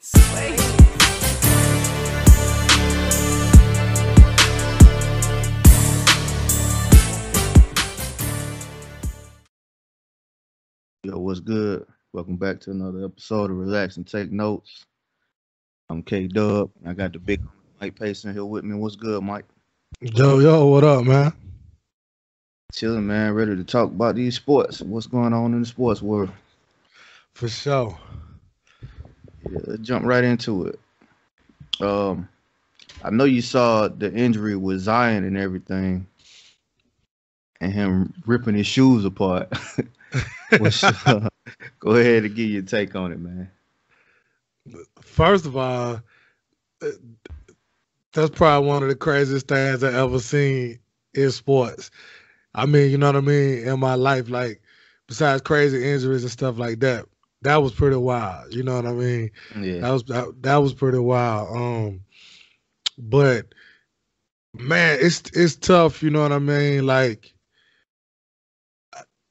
Yo, what's good? Welcome back to another episode of Relax and Take Notes. I'm K Dub. I got the big Mike Payson here with me. What's good, Mike? Yo, yo, what up, man? Chilling, man. Ready to talk about these sports. What's going on in the sports world? For sure. Yeah, let's jump right into it. Um, I know you saw the injury with Zion and everything, and him ripping his shoes apart. What's, uh, go ahead and give your take on it, man. First of all, uh, that's probably one of the craziest things I ever seen in sports. I mean, you know what I mean? In my life, like besides crazy injuries and stuff like that, that was pretty wild. You know what I mean? Yeah, That was that, that was pretty wild. Um, but man, it's it's tough. You know what I mean? Like,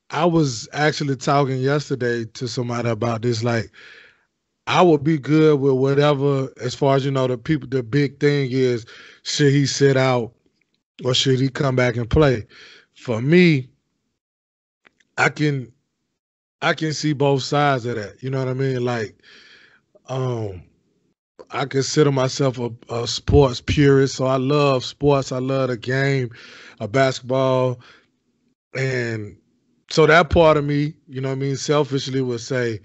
I- was actually talking yesterday to somebody about this. Like, I would be good with whatever, as far as you know, the people. The big thing is, should he sit out or should he come back and play? For me, I can I can see both sides of that. You know what I mean? Like, um, I consider myself a, a sports purist, so I love sports. I love the game of basketball, and so that part of me, you know what I mean, selfishly would say,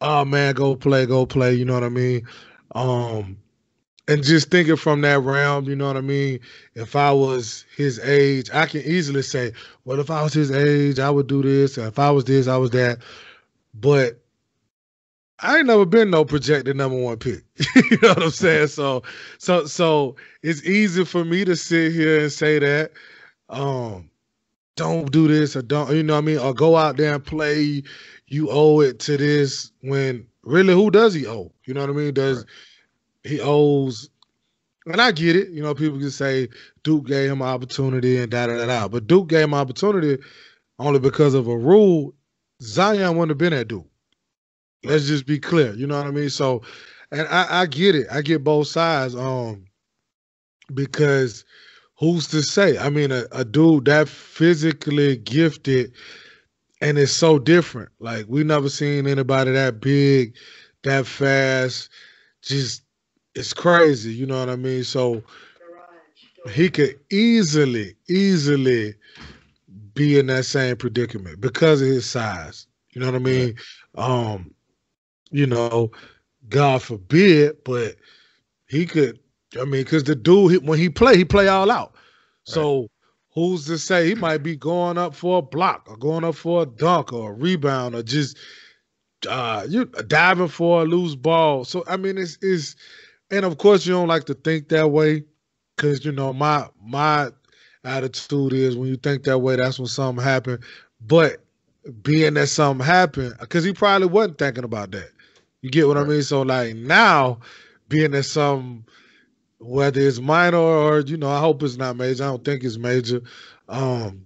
"Oh man, go play, go play." You know what I mean? Um, and just thinking from that realm, you know what I mean. If I was his age, I can easily say, "Well, if I was his age, I would do this. If I was this, I was that." But I ain't never been no projected number one pick. you know what I'm saying? So, so, so it's easy for me to sit here and say that. Um, don't do this or don't, you know what I mean? Or go out there and play. You owe it to this. When really, who does he owe? You know what I mean? Does he owes? And I get it. You know, people can say Duke gave him opportunity and da da da da. But Duke gave him opportunity only because of a rule. Zion wouldn't have been at Duke. Let's just be clear. You know what I mean? So, and I, I get it. I get both sides. Um, because who's to say? I mean, a, a dude that physically gifted and it's so different. Like we never seen anybody that big, that fast. Just it's crazy. You know what I mean? So he could easily, easily be in that same predicament because of his size. You know what I mean? Um, you know, God forbid, but he could. I mean, because the dude he, when he play, he play all out. So who's to say he might be going up for a block or going up for a dunk or a rebound or just uh you diving for a loose ball. So I mean, it's is, and of course you don't like to think that way because you know my my attitude is when you think that way, that's when something happened. But being that something happened, because he probably wasn't thinking about that. You get what I mean? So like now, being that some whether it's minor or you know, I hope it's not major. I don't think it's major. Um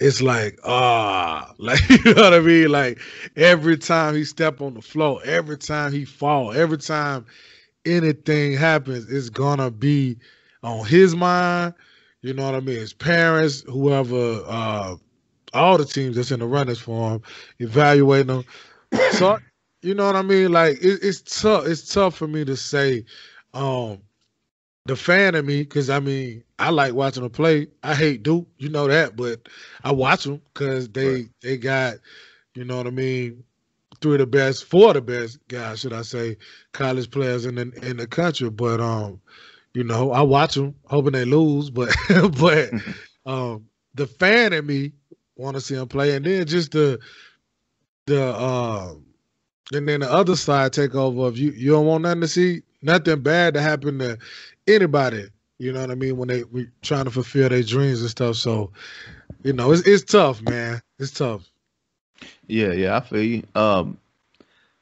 it's like ah, like you know what I mean. Like every time he step on the floor, every time he fall, every time anything happens, it's gonna be on his mind. You know what I mean? His parents, whoever, uh, all the teams that's in the runners for him, evaluating them. So you know what I mean? Like it, it's tough. It's tough for me to say. Um, the fan of me, because I mean, I like watching them play. I hate Duke, you know that, but I watch them because they Right. they got, you know what I mean, three of the best, four of the best guys, should I say, college players in the in the country. But um, you know, I watch them, hoping they lose, but but um, the fan in me want to see them play, and then just the the um, and then the other side take over of you. You don't want nothing to see, nothing bad to happen to anybody. You know what I mean when they we trying to fulfill their dreams and stuff. So, you know, it's it's tough, man. It's tough. Yeah, yeah, I feel you. Um,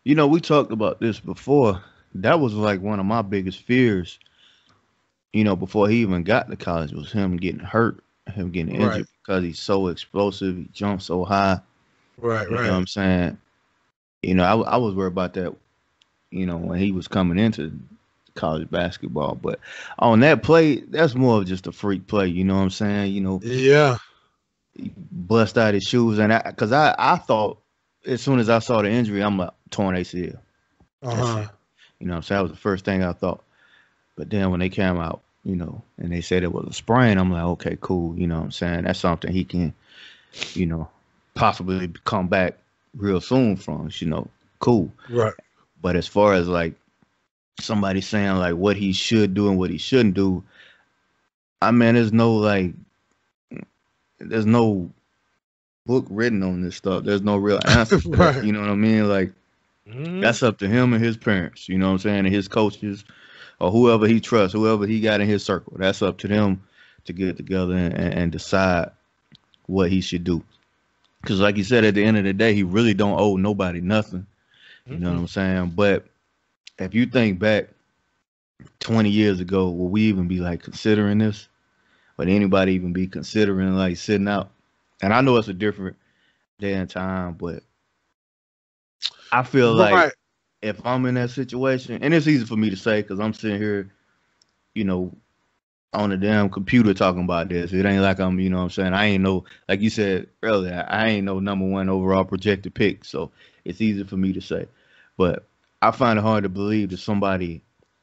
you know, we talked about this before. That was like one of my biggest fears. You know, before he even got to college, was him getting hurt, him getting injured Right. because he's so explosive. He jumps so high. Right, right. You know what I'm saying? You know, I, I was worried about that you know, when he was coming into college basketball. But on that play, that's more of just a freak play. You know what I'm saying? You know, yeah, bust out his shoes, and I, cause I, I thought as soon as I saw the injury, I'm a torn ACL. Uh-huh. You know, so that was the first thing I thought. But then when they came out, you know, and they said it was a sprain, I'm like, okay, cool. You know what I'm saying? That's something he can, you know, possibly come back real soon from. You know, cool. Right. But as far as like somebody saying like what he should do and what he shouldn't do, I mean, there's no like, there's no book written on this stuff. There's no real answer. right. That, you know what I mean? Like, mm-hmm. that's up to him and his parents. You know what I'm saying? And his coaches or whoever he trusts, whoever he got in his circle. That's up to them to get together and, and decide what he should do. Because, like you said, at the end of the day, he really don't owe nobody nothing. You mm-hmm. know what I'm saying? But if you think back 20 years ago, will we even be like considering this? Would anybody even be considering like sitting out? And I know it's a different day and time, but I feel like if I'm in that situation, and it's easy for me to say because I'm sitting here, you know, on the damn computer talking about this. It ain't like I'm, you know what I'm saying? I ain't no, like you said earlier, I ain't no number one overall projected pick. So it's easy for me to say. But I find it hard to believe that somebody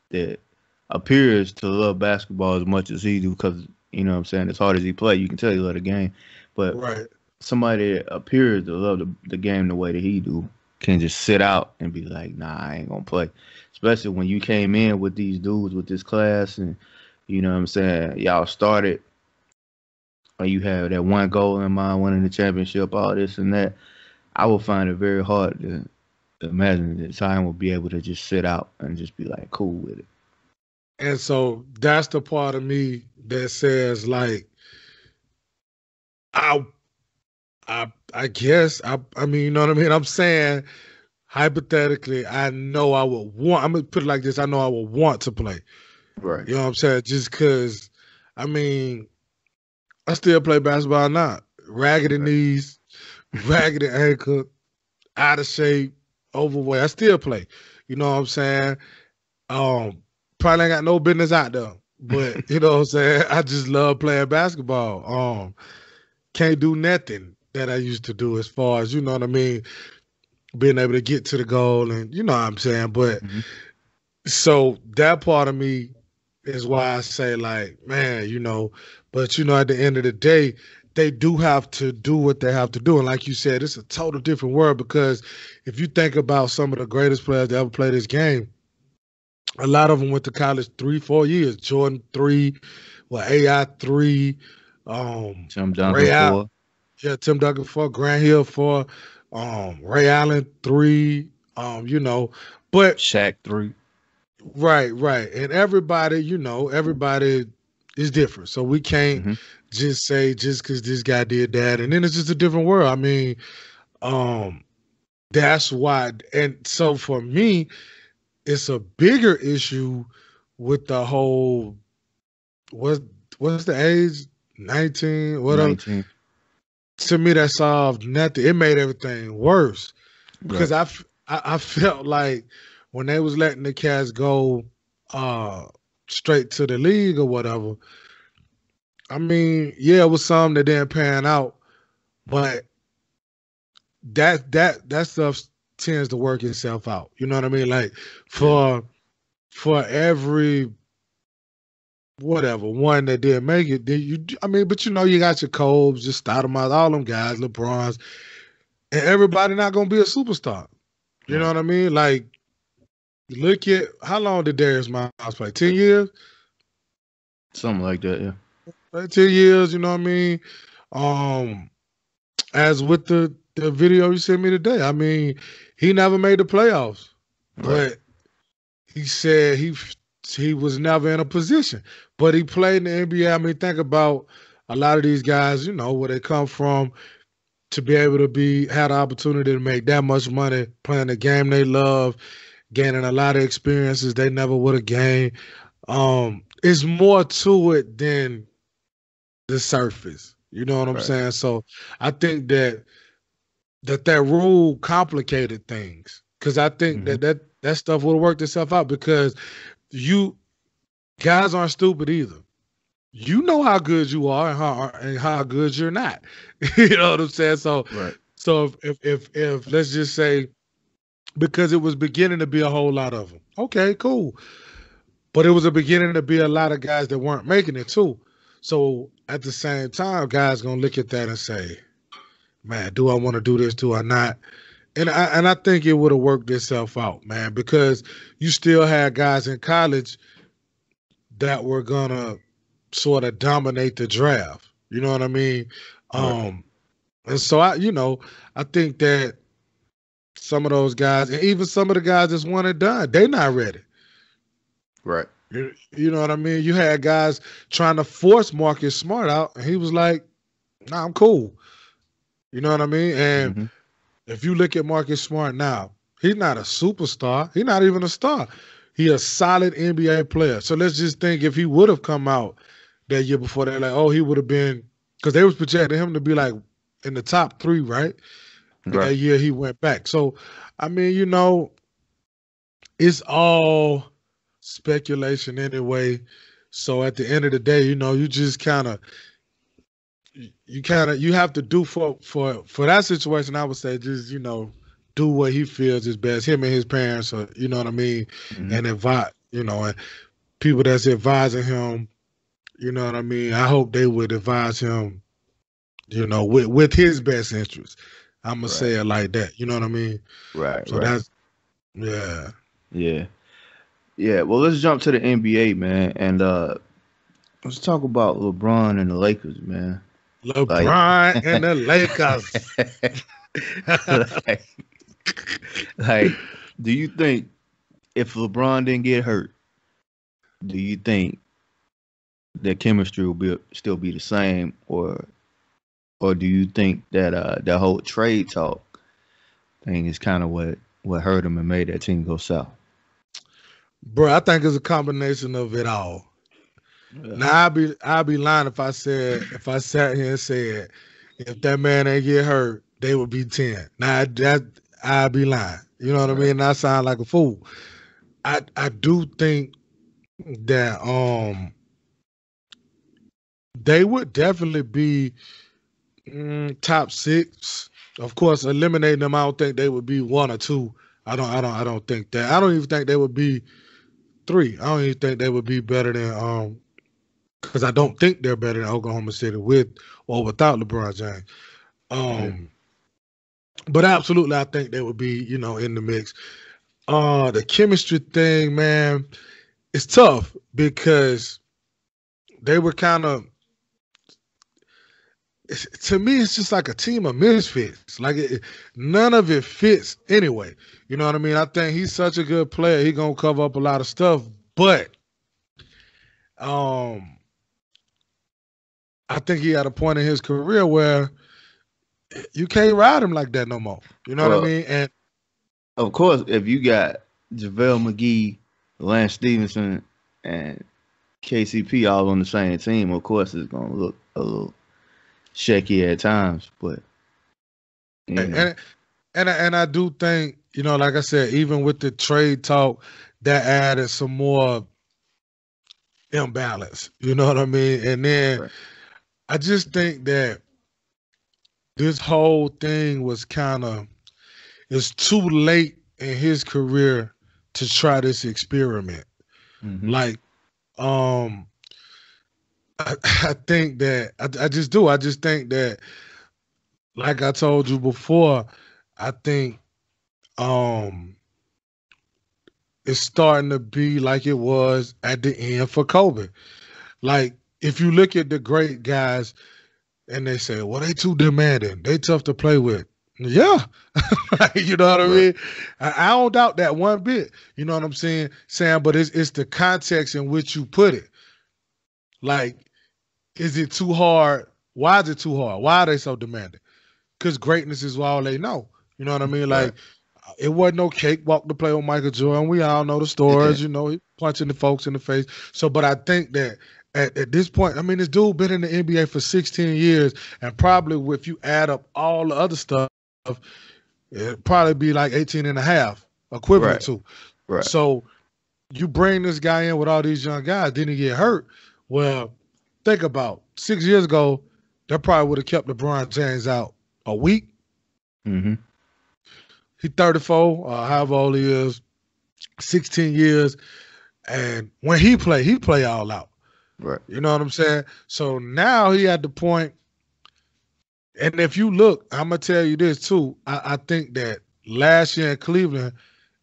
that appears to love basketball as much as he do, because you know what I'm saying, as hard as he play, you can tell he love the game. But right. somebody that appears to love the, the game the way that he do can just sit out and be like, nah, I ain't gonna play. Especially when you came in with these dudes with this class and you know what I'm saying, y'all started or you have that one goal in mind, winning the championship, all this and that. I will find it very hard to imagine that Zion will be able to just sit out and just be like cool with it. And so that's the part of me that says like I I I guess I I mean you know what I mean? I'm saying hypothetically I know I would want I'm gonna put it like this, I know I would want to play. Right. You know what I'm saying? Just cause I mean I still play basketball not. Raggedy right. knees, raggedy ankle, out of shape, overweight. I still play. You know what I'm saying? Um, probably ain't got no business out there. But you know what I'm saying? I just love playing basketball. Um, can't do nothing that I used to do as far as, you know what I mean, being able to get to the goal and you know what I'm saying. But mm-hmm. so that part of me is why I say like, man, you know, but you know, at the end of the day, they do have to do what they have to do. And like you said, it's a total different world because if you think about some of the greatest players that ever played this game, a lot of them went to college three, four years. Jordan three, well, AI three, um, Tim Duncan Ray four. yeah, Tim Duncan four, Grant Hill four, um, Ray Allen three, um, you know, but Shaq three. Right, right. And everybody, you know, everybody is different. So we can't mm-hmm just say just because this guy did that, and then it's just a different world. I mean, um, that's why. And so for me, it's a bigger issue with the whole what what's the age? 19, whatever. 19. To me, that solved nothing. It made everything worse because I, I, I felt like when they was letting the cats go uh straight to the league or whatever, I mean, yeah, it was some that didn't pan out, but that that that stuff tends to work itself out. You know what I mean? Like for for every whatever one that didn't make it, did you I mean, but you know, you got your Kobe's, your Stoudemire, all them guys, LeBron's, and everybody not gonna be a superstar. You know what I mean? Like, look at how long did Darius Miles play? Ten years? Something like that, yeah. 10 years, you know what I mean? Um, as with the, the video you sent me today, I mean, he never made the playoffs, right. but he said he he was never in a position, but he played in the NBA. I mean, think about a lot of these guys, you know, where they come from to be able to be had the opportunity to make that much money playing the game they love, gaining a lot of experiences they never would have gained. Um, it's more to it than the surface. You know what I'm right. saying? So I think that that that rule complicated things because I think mm-hmm. that that that stuff would have worked itself out because you guys aren't stupid either. You know how good you are and how and how good you're not. you know what I'm saying? So Right. so if, if if if let's just say because it was beginning to be a whole lot of them. Okay, cool. But it was a beginning to be a lot of guys that weren't making it too. So at the same time, guys gonna look at that and say, "Man, do I want to do this? Do I not?" And I and I think it would have worked itself out, man, because you still had guys in college that were gonna sort of dominate the draft. You know what I mean? Right. Um, and so I, you know, I think that some of those guys, and even some of the guys that's one and done, they not ready. Right. You, you know what I mean? You had guys trying to force Marcus Smart out, and he was like, "Nah, I'm cool." You know what I mean? And Mhm. if you look at Marcus Smart now, he's not a superstar. He's not even a star. He a solid NBA player. So let's just think if he would have come out that year before, they're like, oh, he would have been because they was projecting him to be like in the top three, right? And That year he went back. So I mean, you know, it's all speculation anyway. So at the end of the day, you know, you just kind of you kind of you have to do for for for that situation. I would say just you know do what he feels is best. Him and his parents, or you know what I mean, Mhm. and advise you know and people that's advising him. You know what I mean. I hope they would advise him. You know, with with his best interest. I'm gonna Right. say it like that. You know what I mean. Right. So right. that's yeah. Yeah. Yeah. Well, let's jump to the NBA, man, and uh let's talk about LeBron and the Lakers, man. LeBron and the Lakers. like, like, do you think if LeBron didn't get hurt, do you think their chemistry will be still be the same, or or do you think that uh that whole trade talk thing is kind of what what hurt him and made that team go south? Bro, I think it's a combination of it all. Now I'd be I'd be lying if I said if I sat here and said if that man ain't get hurt, they would be ten. Now that I'd be lying. You know what I mean? I sound like a fool. I I do think that um they would definitely be mm, top six. Of course, eliminating them, I don't think they would be one or two. I don't I don't I don't think that. I don't even think they would be three. I don't even think they would be better than um because I don't think they're better than Oklahoma City with or without LeBron James. Um but absolutely I think they would be, you know, in the mix. Uh the chemistry thing, man, it's tough because they were kind of to me it's just like a team of misfits. Like it, none of it fits anyway. You know what i mean? I think he's such a good player. He gonna cover up a lot of stuff but um i think he had a point in his career where you can't ride him like that no more you know what i mean and Of course, if you got JaVale McGee, Lance Stephenson, and KCP all on the same team, of course it's gonna look a little shaky at times. But you know, and and I- and I do think you know, like I said, even with the trade talk, that added some more imbalance. You know what I mean? And then Right. I just think that this whole thing was kind of it's too late in his career to try this experiment. mhm. Like, um, I, I think that I, I just do. I just think that, like I told you before, I think um it's starting to be like it was at the end for Kobe. Like, if you look at the great guys and they say, well, they too demanding, they tough to play with. Yeah. you know what I mean? I, I don't doubt that one bit. You know what I'm saying? Sam, but it's it's the context in which you put it. Like, is it too hard? Why is it too hard? Why are they so demanding? Because greatness is all they know. You know what I mean? Like, it wasn't no cakewalk to play with Michael Jordan. We all know the stories, you know, he punching the folks in the face. So, but I think that at, at this point, I mean, this dude been in the NBA for 16 years, and probably if you add up all the other stuff, it'd probably be like 18 and a half equivalent Right. to. Right. So you bring this guy in with all these young guys, then he get hurt. Well, think about six years ago, that probably would have kept LeBron James out a week. Mm-hmm. He 34, uh, however old he is, 16 years. And when he play, he play all out. Right. You know what I'm saying? So now he at the point, and if you look, I'm gonna tell you this too. I, I think that last year in Cleveland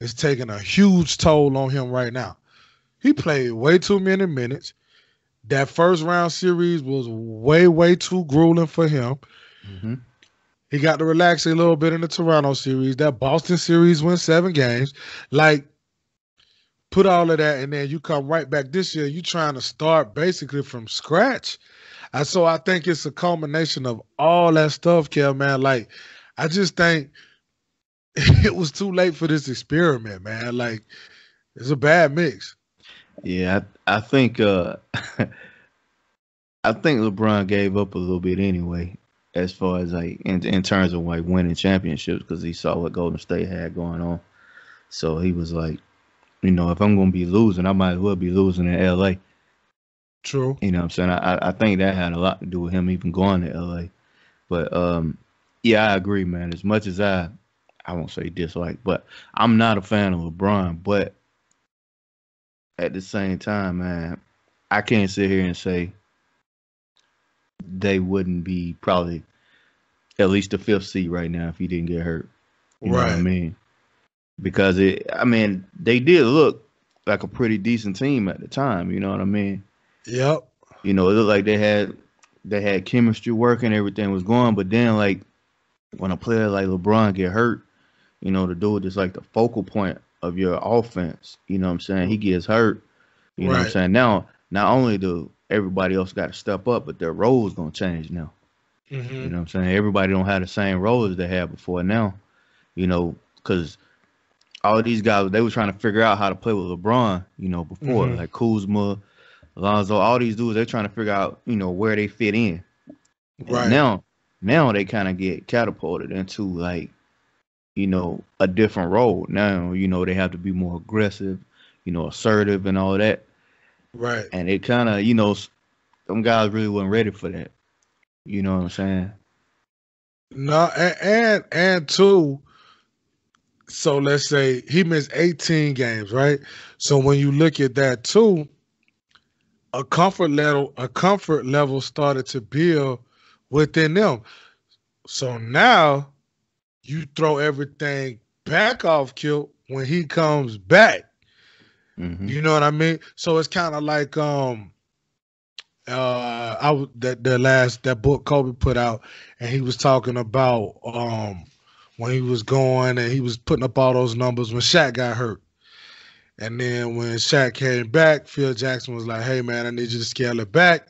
is taking a huge toll on him right now. He played way too many minutes. That first round series was way, way too grueling for him. Mm-hmm. He got to relax a little bit in the Toronto series. That Boston series went seven games. Like, put all of that, and then you come right back this year. You trying to start basically from scratch. And so I think it's a culmination of all that stuff, Kel, man. Like, I just think it was too late for this experiment, man. Like, it's a bad mix. Yeah, I, I think uh I think LeBron gave up a little bit anyway, as far as like in, in terms of like winning championships, because he saw what Golden State had going on. So he was like, you know, if I'm gonna be losing, I might as well be losing in LA. True. You know what I'm saying? I, I think that had a lot to do with him even going to LA. But um yeah, I agree, man. As much as I I won't say dislike, but I'm not a fan of LeBron. But at the same time, man, I can't sit here and say they wouldn't be probably at least the fifth seed right now if he didn't get hurt. You right. know what I mean? Because it, I mean, they did look like a pretty decent team at the time. You know what I mean? Yep. You know, it looked like they had they had chemistry working, everything was going. But then, like when a player like LeBron get hurt, you know, the dude is like the focal point of your offense. You know what I'm saying? He gets hurt. You right. know what I'm saying? Now, not only do everybody else got to step up, but their role is gonna change now. Mm-hmm. You know what I'm saying? Everybody don't have the same role as they had before now. You know, because all these guys they were trying to figure out how to play with LeBron. You know, before mm-hmm. like Kuzma, Alonzo, all these dudes they're trying to figure out you know where they fit in. Right and now, now they kind of get catapulted into like you know, a different role. Now, you know, they have to be more aggressive, you know, assertive and all that. Right. And it kind of, you know, some guys really weren't ready for that. You know what I'm saying? No, and and, and two. So let's say he missed 18 games, right? So when you look at that too, a comfort level, a comfort level started to build within them. So now you throw everything back off kilt when he comes back. Mm-hmm. You know what I mean? So it's kind of like um uh I that the last that book Kobe put out and he was talking about um when he was going and he was putting up all those numbers when Shaq got hurt. And then when Shaq came back, Phil Jackson was like, "Hey man, I need you to scale it back."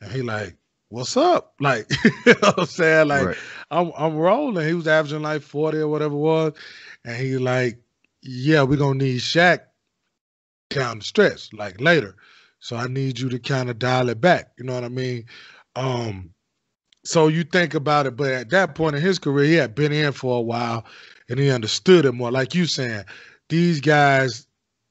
And he like, what's up? Like, you know what I'm saying? Like, right. I'm I'm rolling. He was averaging like 40 or whatever it was. And he like, yeah, we're gonna need Shaq down the stretch, like later. So I need you to kind of dial it back. You know what I mean? Um, so you think about it, but at that point in his career, he had been in for a while and he understood it more. Like you saying, these guys,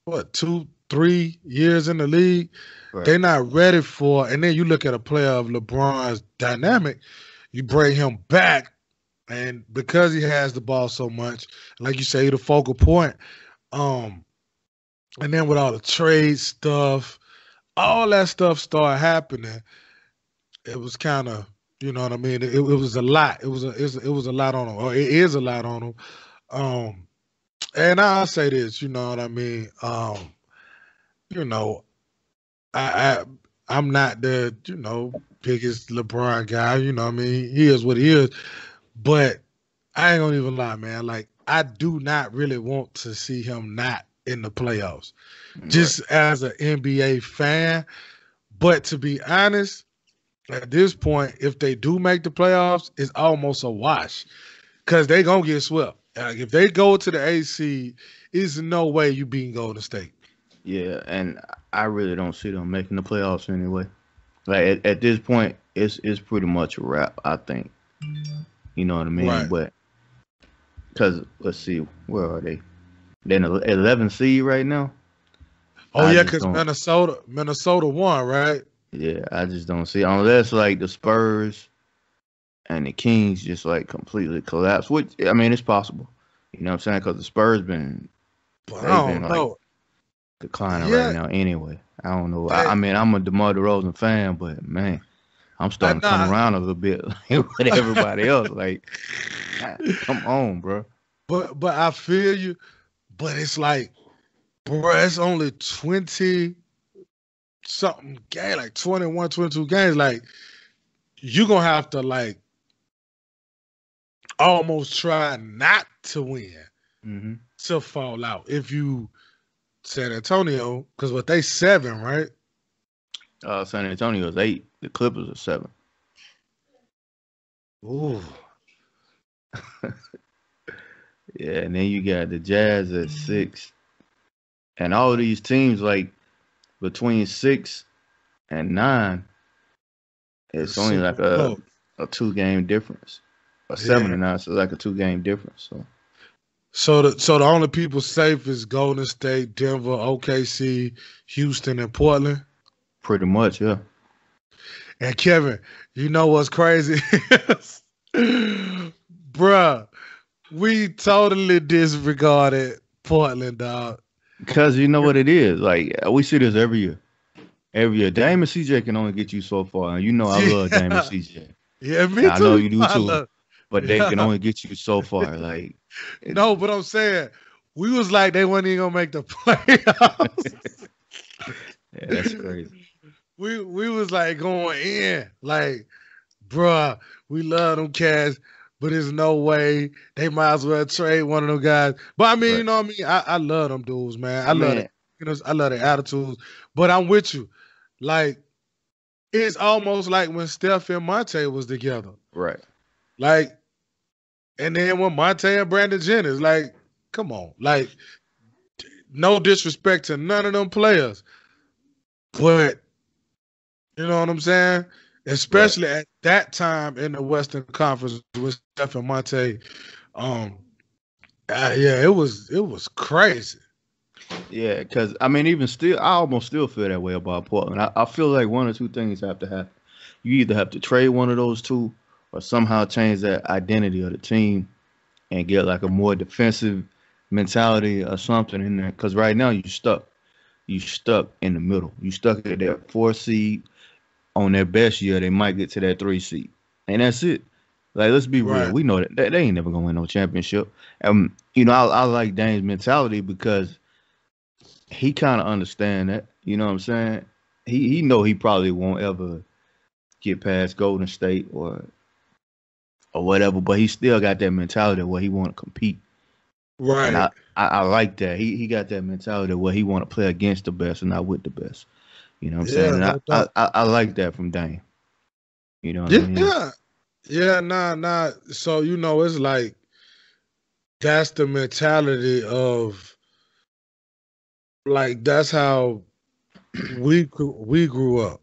what, two, three years in the league, Right. They're not ready for, and then you look at a player of LeBron's dynamic, you bring him back, and because he has the ball so much, like you say, the focal point. Um, and then with all the trade stuff, all that stuff started happening. It was kind of, you know what I mean. It, it, was a lot. It was a, it was, it was a lot on him, or it is a lot on him. Um, and I'll say this, you know what I mean. Um, you know, I, I am not the you know biggest LeBron guy. You know, what I mean, he is what he is. But I ain't gonna even lie, man. Like I do not really want to see him not in the playoffs, right. just as an NBA fan. But to be honest, at this point, if they do make the playoffs, it's almost a wash because they're gonna get swept. Like if they go to the AC, is no way you beating Golden State. Yeah, and I really don't see them making the playoffs anyway. Like at, at this point, it's it's pretty much a wrap. I think. You know what I mean? Right. But because let's see, where are they? Then 11 seed right now. Oh I yeah, because Minnesota, Minnesota won, right? Yeah, I just don't see unless like the Spurs and the Kings just like completely collapse. Which I mean, it's possible. You know what I'm saying? Because the Spurs been, but I don't been, know. Declining yeah. right now. Anyway, I don't know. I, I, mean, I'm a DeMar DeRozan fan, but man, I'm starting to come around a little bit with everybody else. Like, come on, bro. But but I feel you. But it's like, bro, it's only twenty something game, like 21, 22 games. Like, you're gonna have to like almost try not to win mm-hmm. to fall out if you San Antonio, because what they seven, right? Uh, San Antonio is eight. The Clippers are seven. Ooh. yeah, and then you got the Jazz at six, and all of these teams like between six and nine, it's only like a a two game difference. A seven yeah. and nine, so like a two game difference. So so the so the only people safe is Golden State, Denver, OKC, Houston, and Portland. Pretty much, yeah. And Kevin, you know what's crazy? Bruh, we totally disregarded Portland, dog. Because you know what it is. Like uh, we see this every year. Every year. Dame and CJ can only get you so far. And you know I love Dame and CJ. Yeah, me too. I know you do too. But they can only get you so far. Like no, but I'm saying we was like they weren't even gonna make the playoffs. yeah, that's crazy. We we was like going in, like, bruh, we love them cats, but there's no way they might as well trade one of them guys. But I mean, right. you know what I mean? I, I love them dudes, man. I man. love it. You know, I love their attitudes. But I'm with you. Like, it's almost like when Steph and Monta was together. Right. Like, and then when Monta and Brandon Jennings, like, come on, like, no disrespect to none of them players, but you know what I'm saying? Especially right. at that time in the Western Conference with Steph and Monta, um, uh, yeah, it was it was crazy. Yeah, because I mean, even still, I almost still feel that way about Portland. I, I feel like one or two things have to happen. You either have to trade one of those two, or somehow change that identity of the team and get like a more defensive mentality or something in there. Because right now you're stuck. You stuck in the middle. You stuck at that four seed. On their best year, they might get to that three seed, and that's it. Like, let's be right. real. We know that they, ain't never gonna win no championship. Um, you know, I, I like Dame's mentality because he kind of understand that. You know what I'm saying? He he know he probably won't ever get past Golden State or or whatever, but he still got that mentality where he want to compete. Right. I, I, I, like that. He he got that mentality where he want to play against the best and not with the best. You know what I'm yeah, saying? No I, I, I, like that from Dame. You know yeah, I mean? Yeah. Yeah, nah, nah. So you know, it's like that's the mentality of like that's how we we grew up.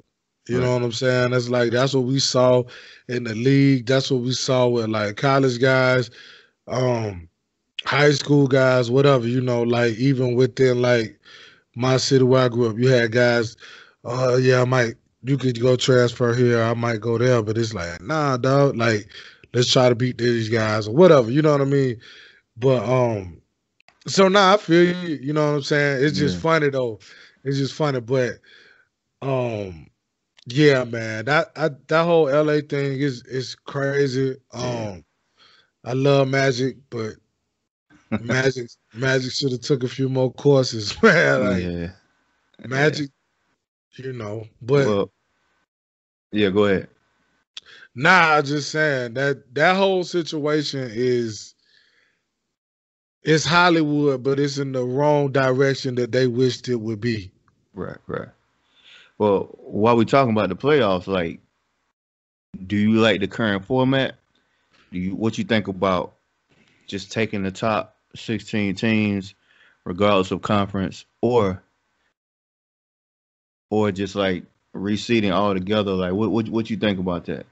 You right. know what I'm saying? It's like that's what we saw in the league. That's what we saw with like college guys, um, high school guys, whatever. You know, like even within like my city where I grew up, you had guys. Uh, yeah, I might. You could go transfer here. I might go there, but it's like, nah, dog. Like, let's try to beat these guys or whatever. You know what I mean? But um, so now nah, I feel you. You know what I'm saying? It's just yeah. funny though. It's just funny, but um yeah, man. That I, that whole LA thing is is crazy. Um I love Magic, but Magic Magic should have took a few more courses, man. Like, yeah. Magic. You know, but well, yeah, go ahead. Nah, I'm just saying that that whole situation is it's Hollywood, but it's in the wrong direction that they wished it would be. Right, right. Well, while we're talking about the playoffs, like, do you like the current format? Do you what you think about just taking the top sixteen teams, regardless of conference, or or just like reseeding altogether? Like, what what what you think about that?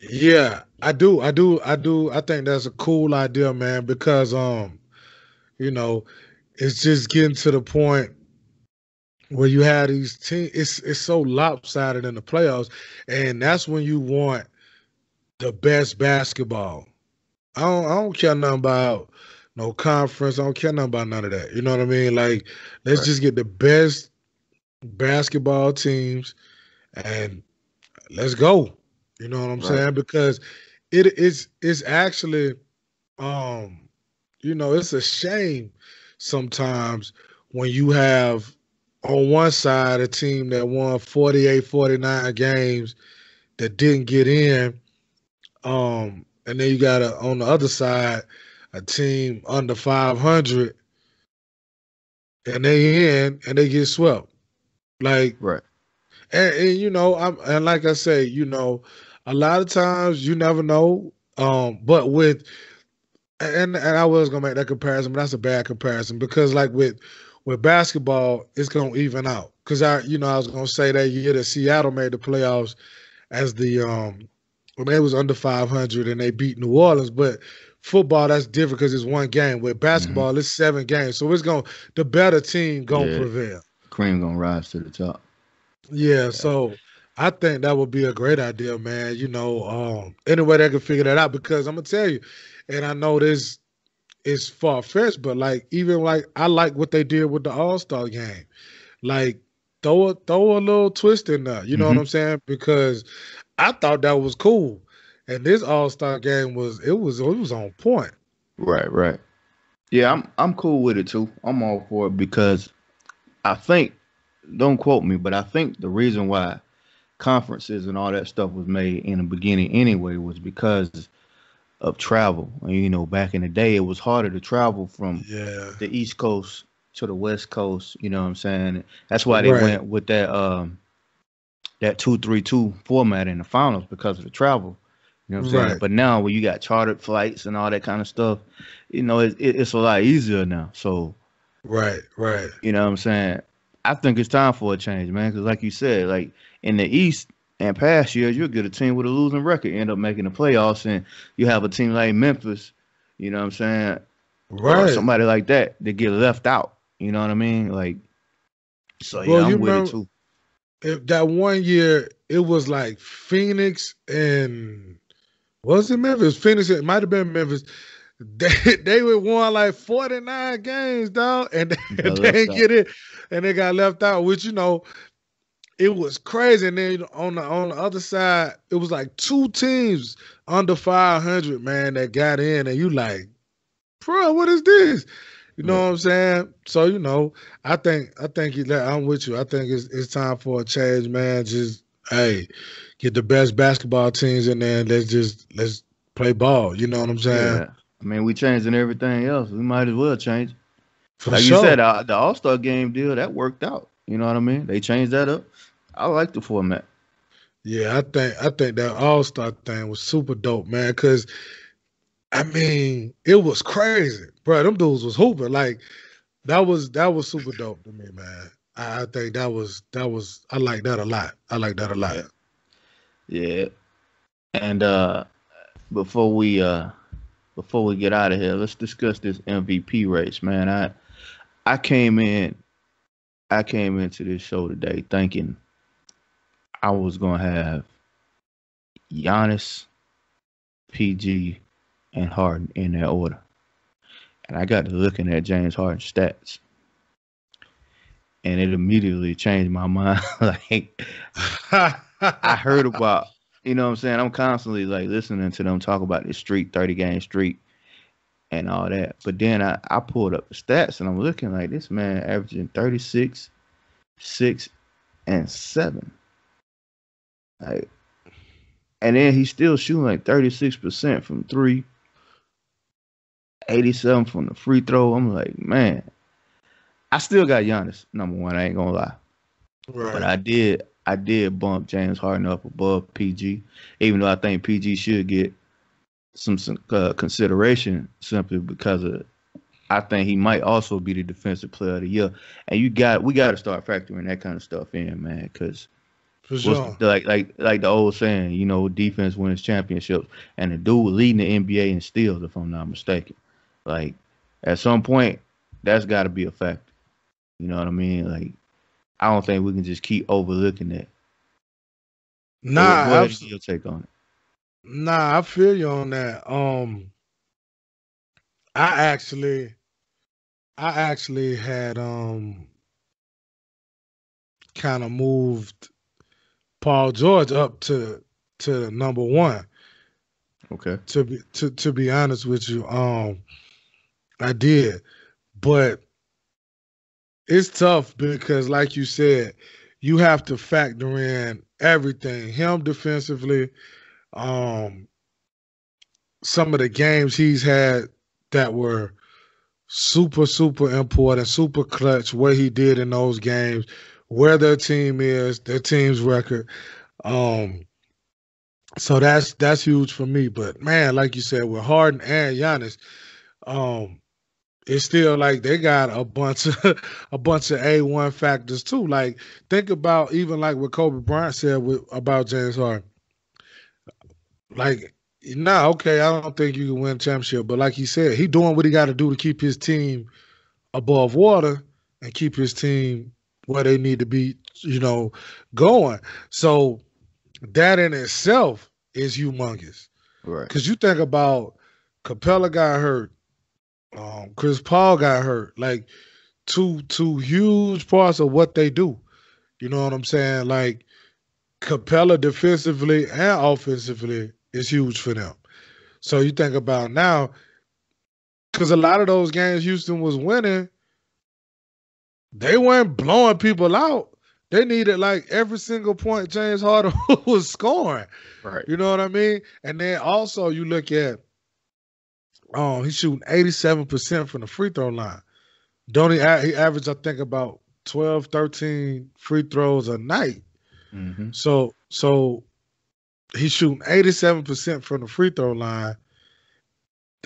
Yeah, I do, I do, I do. I think that's a cool idea, man. Because um, you know, it's just getting to the point where you have these teams. It's it's so lopsided in the playoffs, and that's when you want the best basketball. I don't I don't care nothing about no conference. I don't care nothing about none of that. You know what I mean? Like, let's right. just get the best basketball teams and let's go. You know what I'm right. saying? Because it is it's actually um you know it's a shame sometimes when you have on one side a team that won 48 49 games that didn't get in um and then you got a, on the other side a team under 500 and they in and they get swept like right and, and you know i'm and like i say you know a lot of times you never know. Um, but with and and I was gonna make that comparison, but that's a bad comparison because like with with basketball, it's gonna even out. Cause I, you know, I was gonna say that year that Seattle made the playoffs as the um when they was under 500 and they beat New Orleans, but football that's different because it's one game. With basketball, mm-hmm. it's seven games, so it's gonna the better team gonna yeah. prevail. Cream gonna rise to the top. Yeah, yeah, so I think that would be a great idea, man. You know, um, any way they can figure that out because I'm gonna tell you, and I know this is far fetched, but like even like I like what they did with the All Star game, like throw a throw a little twist in there. You know mm-hmm. what I'm saying? Because I thought that was cool, and this All Star game was it was it was on point. Right, right. Yeah, I'm I'm cool with it too. I'm all for it because I think don't quote me, but I think the reason why conferences and all that stuff was made in the beginning anyway was because of travel. And, you know, back in the day, it was harder to travel from yeah. the East Coast to the West Coast. You know what I'm saying? That's why they right. went with that um that two three two format in the finals because of the travel. You know what I'm right. saying? But now when you got chartered flights and all that kind of stuff, you know, it, it, it's a lot easier now. So, right, right. You know what I'm saying? I think it's time for a change, man. Because like you said, like in the East and past years, you'll get a team with a losing record, end up making the playoffs, and you have a team like Memphis, you know what I'm saying? Right. Or somebody like that that get left out. You know what I mean? Like, so yeah, well, I'm with it too. If that one year, it was like Phoenix and was it Memphis? Phoenix, it might have been Memphis. They they would won like 49 games, dog, and they, they didn't get it, and they got left out, which you know, it was crazy. And then on the on the other side, it was like two teams under 500, man, that got in, and you like, bro, what is this? You know yeah. what I'm saying? So you know, I think I think I'm with you. I think it's it's time for a change, man. Just hey, get the best basketball teams in there. And let's just let's play ball. You know what I'm saying? Yeah. I mean, we changing everything else. We might as well change. For like sure. you said, uh, the All Star game deal that worked out. You know what I mean? They changed that up. I like the format. Yeah, I think I think that All Star thing was super dope, man. Cause I mean, it was crazy, bro. Them dudes was hooping like that was that was super dope to me, man. I, I think that was that was I like that a lot. I like that a lot. Yeah, and uh before we uh before we get out of here, let's discuss this MVP race, man. I I came in I came into this show today thinking I was gonna have Giannis, PG, and Harden in that order. And I got to looking at James Harden's stats. And it immediately changed my mind. like I heard about, you know what I'm saying? I'm constantly like listening to them talk about this streak, 30 game streak and all that. But then I, I pulled up the stats and I'm looking like this man averaging 36, 6, and 7. Like, and then he's still shooting like 36% from three, 87 from the free throw. I'm like, man, I still got Giannis, number one. I ain't gonna lie. Right. But I did I did bump James Harden up above PG, even though I think PG should get some, some uh, consideration simply because of I think he might also be the defensive player of the year. And you got we got to start factoring that kind of stuff in, man, because sure. Like like like the old saying, you know, defense wins championships, and the dude leading the NBA in steals, if I'm not mistaken. Like at some point, that's got to be a factor. You know what I mean? Like, I don't think we can just keep overlooking that. Nah, what, what abs- your take on it? nah, I feel you on that. Um, I actually, I actually had um kind of moved Paul George up to to number one. Okay. To be to to be honest with you, um, I did, but it's tough because, like you said, you have to factor in everything. Him defensively, um, some of the games he's had that were super super important, super clutch. What he did in those games, where their team is, their team's record. Um, so that's that's huge for me. But man, like you said, with Harden and Giannis, um, it's still like they got a bunch of a bunch of A one factors too. Like think about even like what Kobe Bryant said with, about James Harden. Like, nah, okay, I don't think you can win a championship, but like he said, he doing what he got to do to keep his team above water and keep his team where they need to be, you know, going. So that in itself is humongous. Right. Because you think about Capela got hurt, um, Chris Paul got hurt, like two two huge parts of what they do. You know what I'm saying? Like Capela defensively and offensively is huge for them. So you think about now, because a lot of those games Houston was winning, they weren't blowing people out. They needed like every single point James Harden was scoring. Right. You know what I mean? And then also you look at um he's shooting 87% from the free throw line. Don't he, he averaged, I think, about 12, 13 free throws a night. Mm-hmm. So so he's shooting 87% from the free throw line,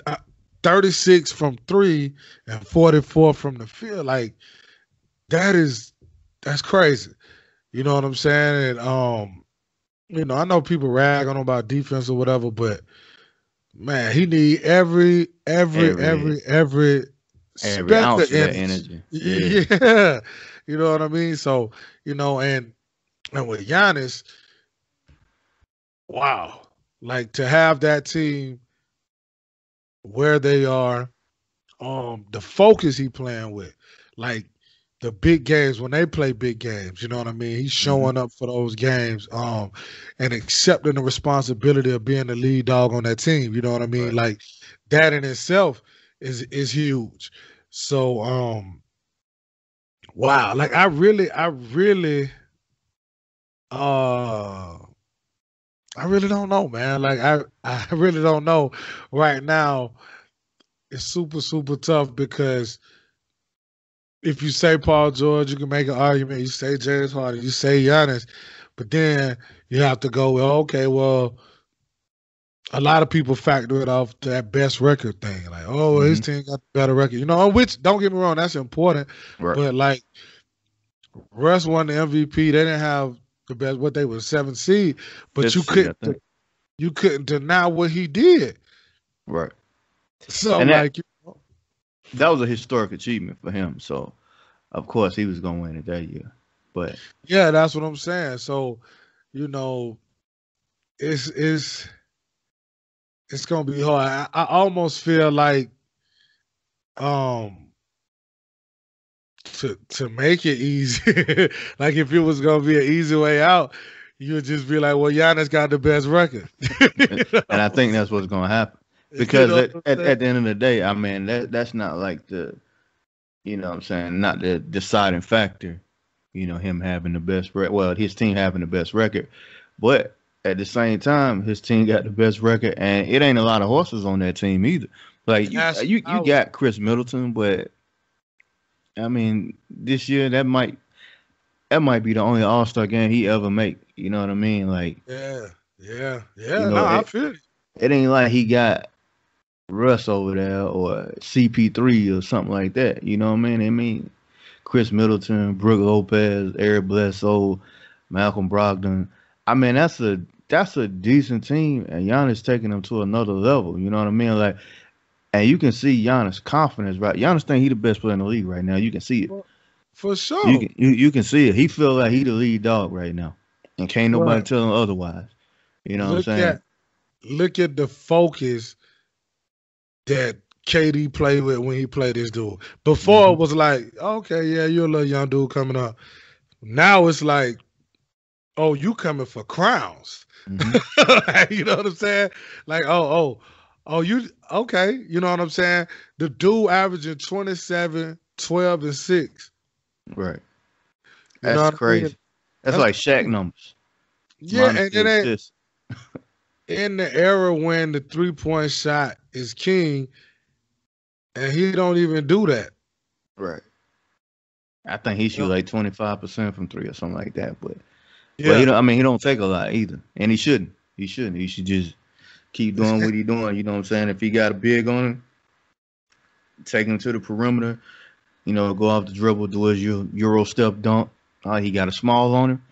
uh, 36 from three, and 44 from the field. Like that is that's crazy. You know what I'm saying? And um, you know, I know people rag on about defense or whatever, but man, he need every every Every- every every, Every ounce of energy. energy. Yeah. You know what I mean? So, you know, and and with Giannis, wow. Like to have that team where they are, um, the focus he playing with, like the big games when they play big games, you know what I mean? He's showing up for those games, um, and accepting the responsibility of being the lead dog on that team. You know what I mean? Right. Like that in itself is is huge. So um wow, like I really, I really uh I really don't know, man. Like I I really don't know right now. It's super, super tough because if you say Paul George, you can make an argument. You say James Harden, you say Giannis, but then you have to go, well, okay, well, a lot of people factor it off to that best record thing. Like, oh, his mm-hmm. team got the better record. You know, which don't get me wrong, that's important. Right. But like Russ won the MVP. They didn't have the best what they were seven seed, but Fifth you couldn't think. you couldn't deny what he did. Right. So And like you know, That was a historic achievement for him. So, of course, he was going to win it that year. But yeah, that's what I'm saying. So, you know, it's it's it's gonna be hard. I, I almost feel like um to to make it easy, like if it was gonna be an easy way out, you would just be like, well, Giannis got the best record. and I think that's what's going to happen. Because at, at, at the end of the day, I mean that that's not like the, you know, what I'm saying not the deciding factor. You know, him having the best record. Well, his team having the best record, but at the same time, his team got the best record, and it ain't a lot of horses on that team either. Like you, That's- you, you got Khris Middleton, but I mean, this year that might that might be the only All Star game he ever make. You know what I mean? Like yeah, yeah, yeah. You know, no, I feel it. it ain't like he got Russ over there or CP3 or something like that. You know what I mean? I mean, Khris Middleton, Brook Lopez, Eric Bledsoe, Malcolm Brogdon. I mean, that's a that's a decent team, and Giannis taking them to another level. You know what I mean? Like, And you can see Giannis' confidence, right? Giannis think he the best player in the league right now. You can see it. For sure. You can you, you can see it. He feel like he the lead dog right now. And can't nobody Right. tell him otherwise. You know look what I'm saying? at look at the focus that KD played with when he played this dude. Before Mhm. it was like, okay, yeah, you're a little young dude coming up. Now it's like, oh, you coming for crowns. Mhm. you know what I'm saying? Like, oh, oh, oh, you okay? You know what I'm saying? The dude averaging 27, 12, and six. Right. You know what I That's mean? crazy. That's, That's like Shaq numbers. Yeah, Minus and it ain't. in the era when the three point shot is king, and he don't even do that. Right. I think he shoot Yeah. like twenty five percent from three or something like that. But Yeah, but he don't, I mean he don't take a lot either, and he shouldn't. He shouldn't. He should just keep doing what he doing. You know what I'm saying? If he got a big on him, take him to the perimeter. You know, go off the dribble, do his Euro, Euro step dunk. Uh, he got a small on him,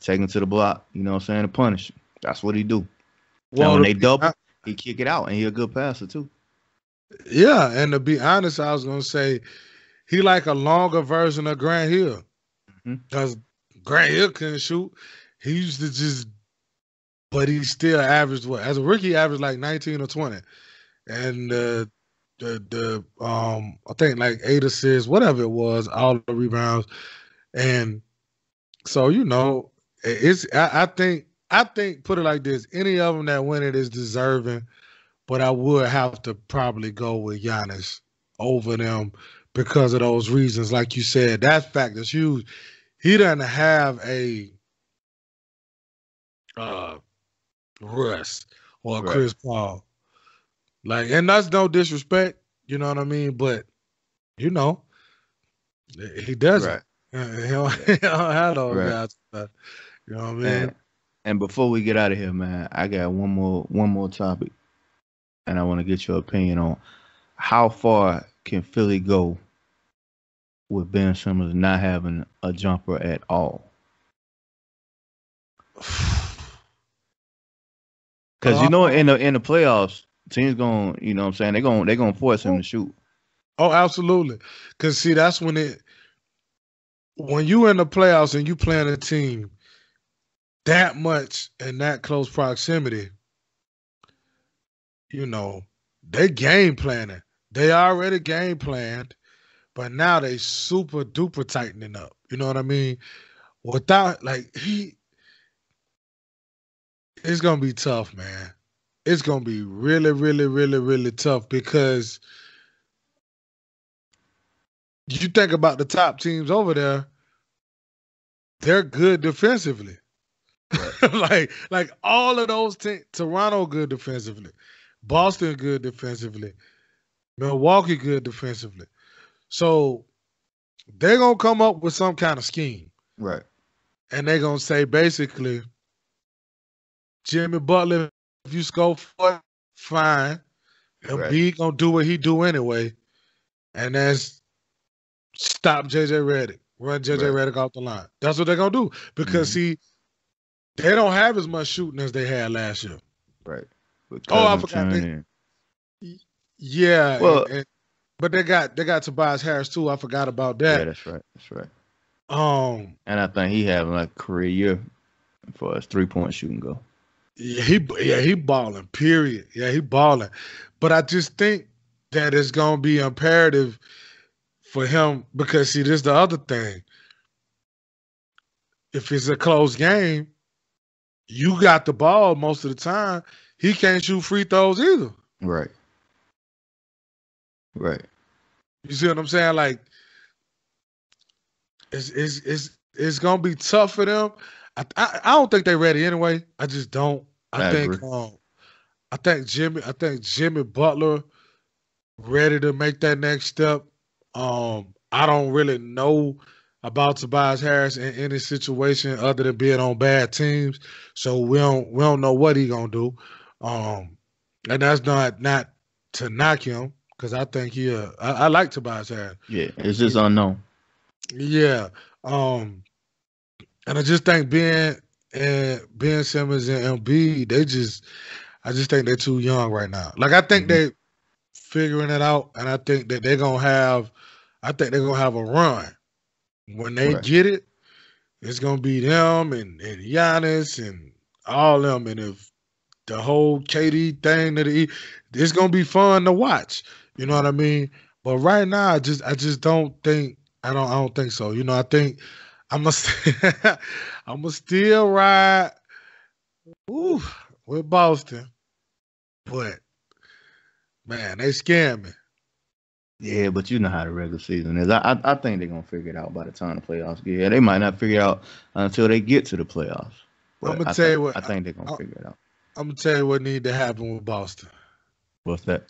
take him to the block. You know what I'm saying? To punish him. That's what he do. And when they double, hon- he kick it out, and he a good passer too. yeah, and to be honest, I was gonna say he like a longer version of Grant Hill. Because Grant Hill couldn't shoot. He used to just, but he still averaged what? As a rookie, averaged like 19 or 20, and uh, the the um I think like eight assists, whatever it was, all the rebounds, and so you know it's I, I think I think put it like this: any of them that win it is deserving, but I would have to probably go with Giannis over them because of those reasons. Like you said, that fact is huge. He doesn't have a uh Russ or Right. Chris Paul. Like, and that's no disrespect, you know what I mean? But you know, he doesn't. Right. He don't, he don't have those Right. guys. but, You know what I mean? And, and before we get out of here, man, I got one more one more topic, and I want to get your opinion on how far can Philly go with Ben Simmons not having a jumper at all? Because you know, in the in the playoffs, teams going, you know, what I'm saying they're going they're going to force him to shoot. Oh, absolutely. Cause see, that's when it when you in the playoffs and you playing a team that much in that close proximity, you know, they game planning. They already game planned, but now they super duper tightening up. You know what I mean? Without like he it's gonna be tough, man. It's gonna be really, really, really, really tough because you think about the top teams over there, they're good defensively. like, like all of those teams, Toronto good defensively, Boston good defensively, Milwaukee good defensively. So they're gonna come up with some kind of scheme, Right. and they're gonna say basically, Jimmy Butler, if you score for it, fine. And Right. B gonna do what he do anyway, and that's stop JJ Redick, run JJ Redick off the line. That's what they're gonna do because Mhm. see, they don't have as much shooting as they had last year. Right. Oh, I forgot they- Yeah, Well- and- but they got they got Tobias Harris too. I forgot about that. Yeah, that's right. That's right. Um, And I think he having like a career year for his three point shooting go. yeah, he yeah he balling. Period. Yeah, he balling. But I just think that it's gonna be imperative for him because see, this is the other thing. If it's a close game, you got the ball most of the time. He can't shoot free throws either. Right. Right. You see what I'm saying? Like, it's it's it's it's gonna be tough for them. I I, I don't think they're ready anyway. I just don't. I, I think um, I think Jimmy I think Jimmy Butler ready to make that next step. Um, I don't really know about Tobias Harris in any situation other than being on bad teams, so we don't we don't know what he gonna do. Um, and that's not not to knock him because I think he uh, I, I like Tobias Harris. Yeah. It's just unknown. Yeah. Um and I just think Ben and Ben Simmons and Embiid, they just I just think they're too young right now. Like I think Mhm. they figuring it out, and I think that they're gonna have, I think they're gonna have a run when they Right. get it. It's gonna be them and and Giannis and all them, and if the whole KD thing that he, it's gonna be fun to watch. You know what I mean? But right now, I just I just don't think I don't I don't think so. You know, I think I'm gonna I'm gonna still ride ooh, with Boston, but man, they scam me. Yeah, but you know how the regular season is. I I, I think they're gonna figure it out by the time the playoffs get. Yeah, they might not figure it out until they get to the playoffs. But I'ma I tell you what- I think they're gonna I- figure it out. I'm gonna tell you what need to happen with Boston. What's that?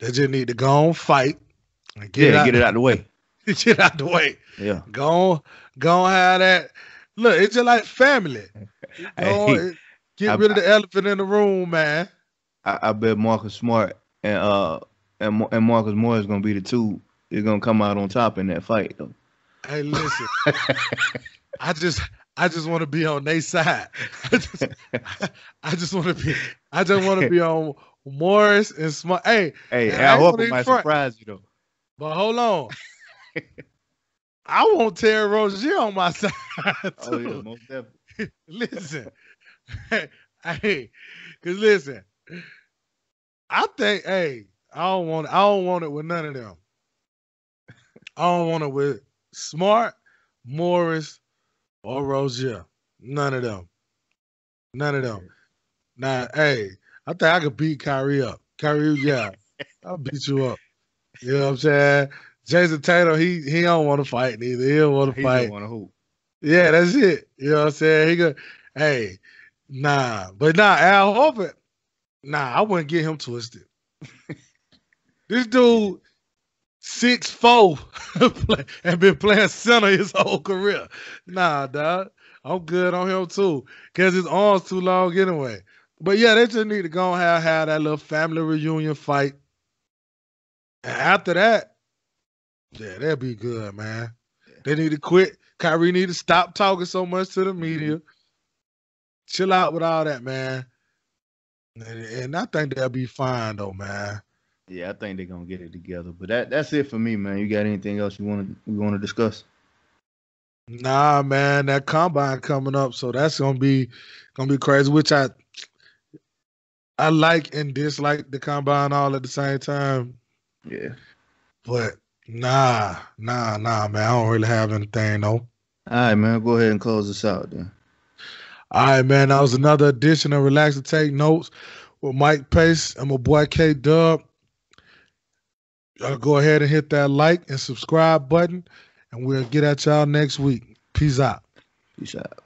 They just need to go on fight and get yeah, out, get it out the way. get out the way. Yeah. Go on, go on have that. Look, it's just like family. Go on, Hey, get I- rid of the elephant in the room, man. I, I bet Marcus Smart and uh and and Marcus Moore is gonna be the two. They're gonna come out on top in that fight though. Hey, listen. I just I just want to be on their side. I just, I just want to be I just want to be on Morris and Smart. Hey, Hey, Al I hope it might front. surprise you though. but hold on. I want Terry Rozier on my side too. Oh yeah, most definitely. listen, hey, cause listen, I think, hey, I don't want, I don't want it with none of them. I don't want it with Smart, Morris, or Rozier. None of them. None of them. Now, hey, I think I could beat Kyrie up. Kyrie, yeah, I'll beat you up. You know what I'm saying? Jayson Tatum, he he don't want to fight neither. He don't want to He fight. don't want to hoop. Yeah, that's it. You know what I'm saying? He go, hey, nah, but nah, Al Horford, nah, I wouldn't get him twisted. this dude, six four, and been playing center his whole career. Nah, dog, I'm good on him too, cause his arms too long anyway. But yeah, they just need to go and have, have that little family reunion fight. And after that, yeah, that'd be good, man. They need to quit. Kyrie need to stop talking so much to the mm-hmm. media. Chill out with all that, man. And, and I think they'll be fine though, man. Yeah, I think they're gonna get it together. But that that's it for me, man. You got anything else you want to we want to discuss? Nah, man, that combine coming up, so that's gonna be gonna be crazy. Which I I like and dislike the combine all at the same time. Yeah. But nah, nah, nah, man. I don't really have anything though. All right, man. Go ahead and close this out then. All right, man. That was another edition of Relax and Take Notes with Mike Pace and my boy K Dub. Go ahead and hit that like and subscribe button, and we'll get at y'all next week. Peace out. Peace out.